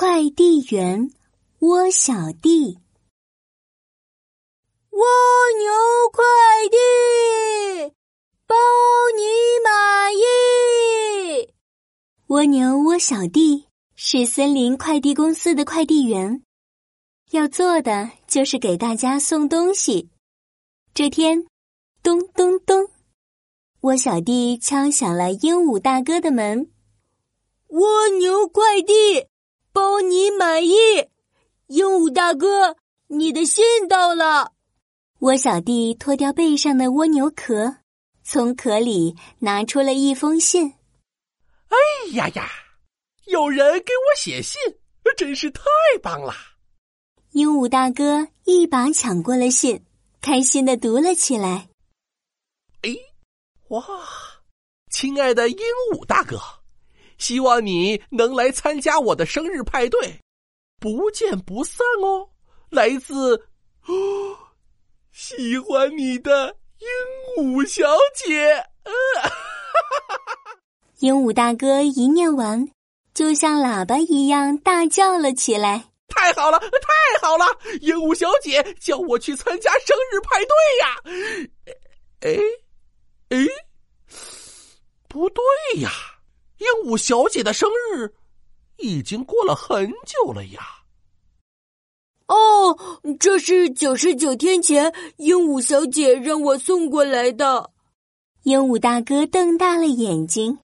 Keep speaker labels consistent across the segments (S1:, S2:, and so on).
S1: 快递员窝小弟，
S2: 蜗牛快递包你满意。
S1: 蜗牛窝小弟是森林快递公司的快递员，要做的就是给大家送东西。这天，咚咚咚，窝小弟敲响了鹦鹉大哥的门。
S2: 蜗牛快递，包你满意。鹦鹉大哥，你的信到了。
S1: 蜗小弟脱掉背上的蜗牛壳，从壳里拿出了一封信。
S3: 哎呀呀，有人给我写信，真是太棒了！
S1: 鹦鹉大哥一把抢过了信，开心的读了起来。
S3: 哎，哇，亲爱的鹦鹉大哥！希望你能来参加我的生日派对，不见不散哦！来自哦，喜欢你的鹦鹉小姐。
S1: 鹦鹉大哥一念完，就像喇叭一样大叫了起来：“
S3: 太好了，太好了！鹦鹉小姐叫我去参加生日派对呀！”哎，哎，不对呀！鹦鹉小姐的生日已经过了很久了呀！
S2: 哦，这是九十九天前鹦鹉小姐让我送过来的。
S1: 鹦鹉大哥瞪大了眼睛，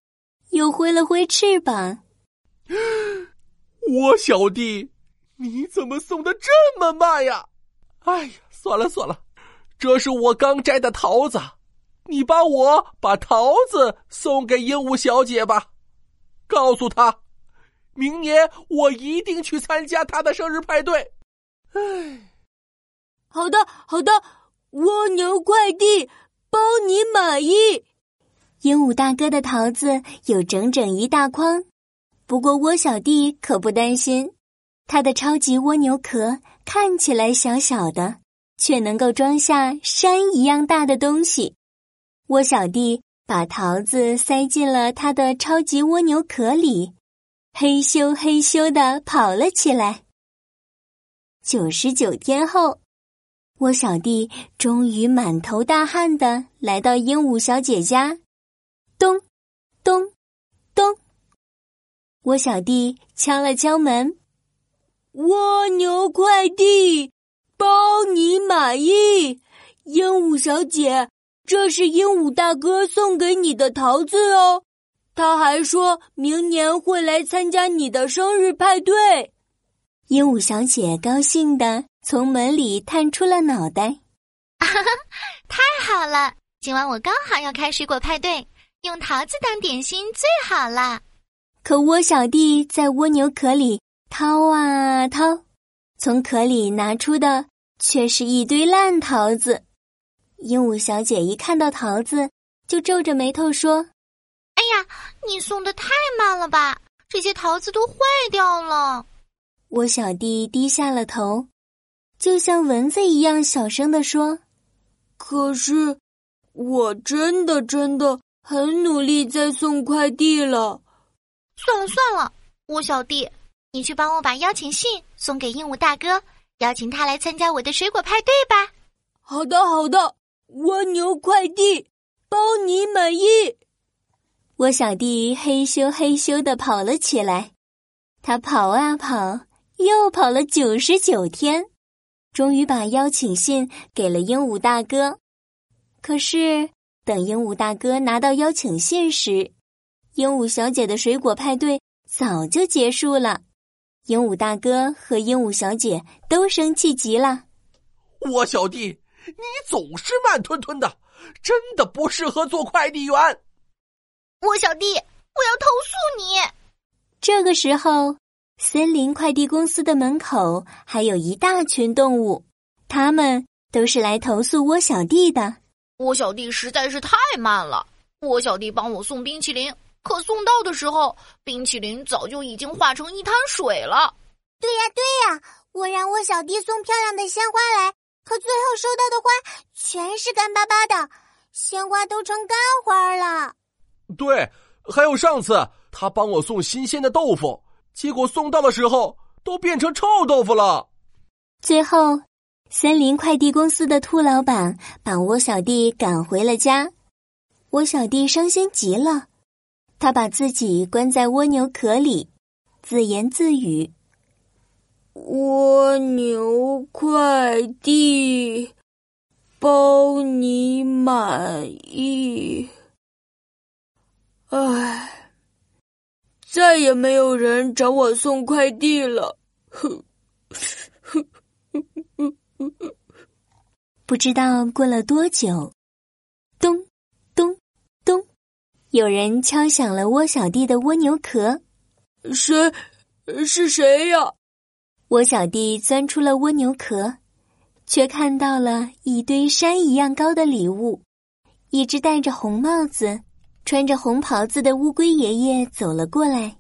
S1: 又挥了挥翅膀。
S3: 我小弟，你怎么送的这么慢呀？哎呀，算了算了，这是我刚摘的桃子，你帮我把桃子送给鹦鹉小姐吧。告诉他，明年我一定去参加他的生日派对。唉，
S2: 好的，好的，蜗牛快递包你满意。
S1: 鹦鹉大哥的桃子有整整一大筐，不过蜗小弟可不担心，他的超级蜗牛壳看起来小小的，却能够装下山一样大的东西。蜗小弟。把桃子塞进了他的超级蜗牛壳里，嘿咻嘿咻的跑了起来。九十九天后，蜗小弟终于满头大汗的来到鹦鹉小姐家。咚，咚，咚！蜗小弟敲了敲门。
S2: 蜗牛快递，包你满意，鹦鹉小姐。这是鹦鹉大哥送给你的桃子哦，他还说明年会来参加你的生日派对。
S1: 鹦鹉小姐高兴的从门里探出了脑袋，
S4: 哈哈，太好了！今晚我刚好要开水果派对，用桃子当点心最好了。
S1: 可蜗小弟在蜗牛壳里掏啊掏，从壳里拿出的却是一堆烂桃子。鹦鹉小姐一看到桃子，就皱着眉头说：“
S4: 哎呀，你送的太慢了吧！这些桃子都坏掉了。”
S1: 我小弟低下了头，就像蚊子一样小声的说：“
S2: 可是，我真的真的很努力在送快递了。”
S4: 算了算了，我小弟，你去帮我把邀请信送给鹦鹉大哥，邀请他来参加我的水果派对吧。
S2: 好的，好的。蜗牛快递包你满意。
S1: 我小弟嘿咻嘿咻的跑了起来，他跑啊跑，又跑了九十九天，终于把邀请信给了鹦鹉大哥。可是，等鹦鹉大哥拿到邀请信时，鹦鹉小姐的水果派对早就结束了。鹦鹉大哥和鹦鹉小姐都生气极了。
S3: 我小弟。你总是慢吞吞的，真的不适合做快递员。
S4: 我小弟，我要投诉你。
S1: 这个时候，森林快递公司的门口还有一大群动物，他们都是来投诉我小弟的。
S4: 我小弟实在是太慢了。我小弟帮我送冰淇淋，可送到的时候，冰淇淋早就已经化成一滩水了。
S5: 对呀，对呀，我让我小弟送漂亮的鲜花来。可最后收到的花全是干巴巴的，鲜花都成干花了。
S3: 对，还有上次他帮我送新鲜的豆腐，结果送到的时候
S6: 都变成臭豆腐了。
S1: 最后，森林快递公司的兔老板把窝小弟赶回了家。窝小弟伤心极了，他把自己关在蜗牛壳里，自言自语：“
S2: 蜗牛快递，包你满意。”唉，再也没有人找我送快递了。哼，
S1: 不知道过了多久，咚咚咚，有人敲响了窝小弟的蜗牛壳。
S2: 谁？是谁呀？
S1: 窝小弟钻出了蜗牛壳，却看到了一堆山一样高的礼物，一只戴着红帽子。穿着红袍子的乌龟爷爷走了过来。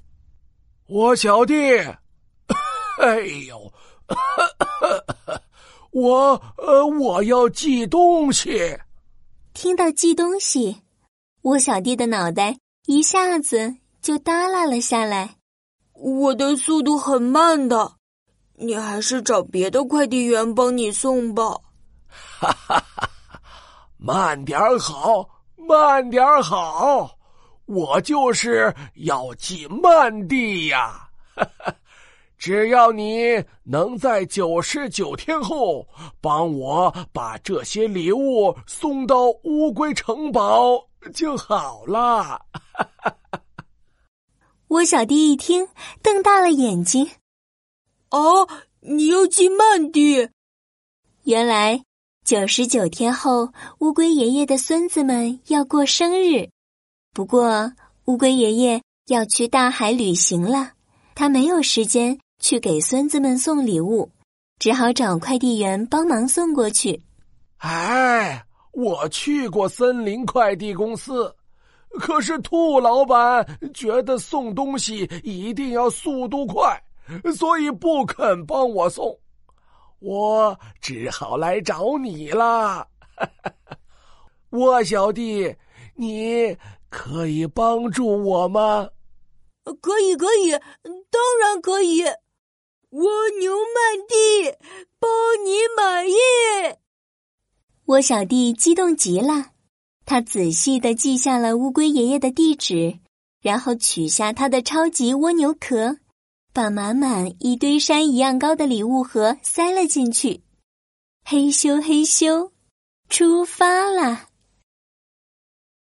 S6: 我小弟，哎呦，我呃，我要寄东西。
S1: 听到寄东西，我小弟的脑袋一下子就耷拉了下来。
S2: 我的速度很慢的，你还是找别的快递员帮你送吧。
S6: 哈哈哈，慢点好。慢点好，我就是要寄慢递呀！只要你能在九十九天后帮我把这些礼物送到乌龟城堡就好了。
S1: 我小弟一听，瞪大了眼睛：“
S2: 哦，你要寄慢递？
S1: 原来……”九十九天后，乌龟爷爷的孙子们要过生日。不过，乌龟爷爷要去大海旅行了，他没有时间去给孙子们送礼物，只好找快递员帮忙送过去。
S6: 哎，我去过森林快递公司，可是兔老板觉得送东西一定要速度快，所以不肯帮我送。我只好来找你了，我小弟，你可以帮助我吗？
S2: 可以，可以，当然可以。蜗牛曼蒂，包你满意。
S1: 我小弟激动极了，他仔细的记下了乌龟爷爷的地址，然后取下他的超级蜗牛壳。把满满一堆山一样高的礼物盒塞了进去，嘿咻嘿咻，出发啦！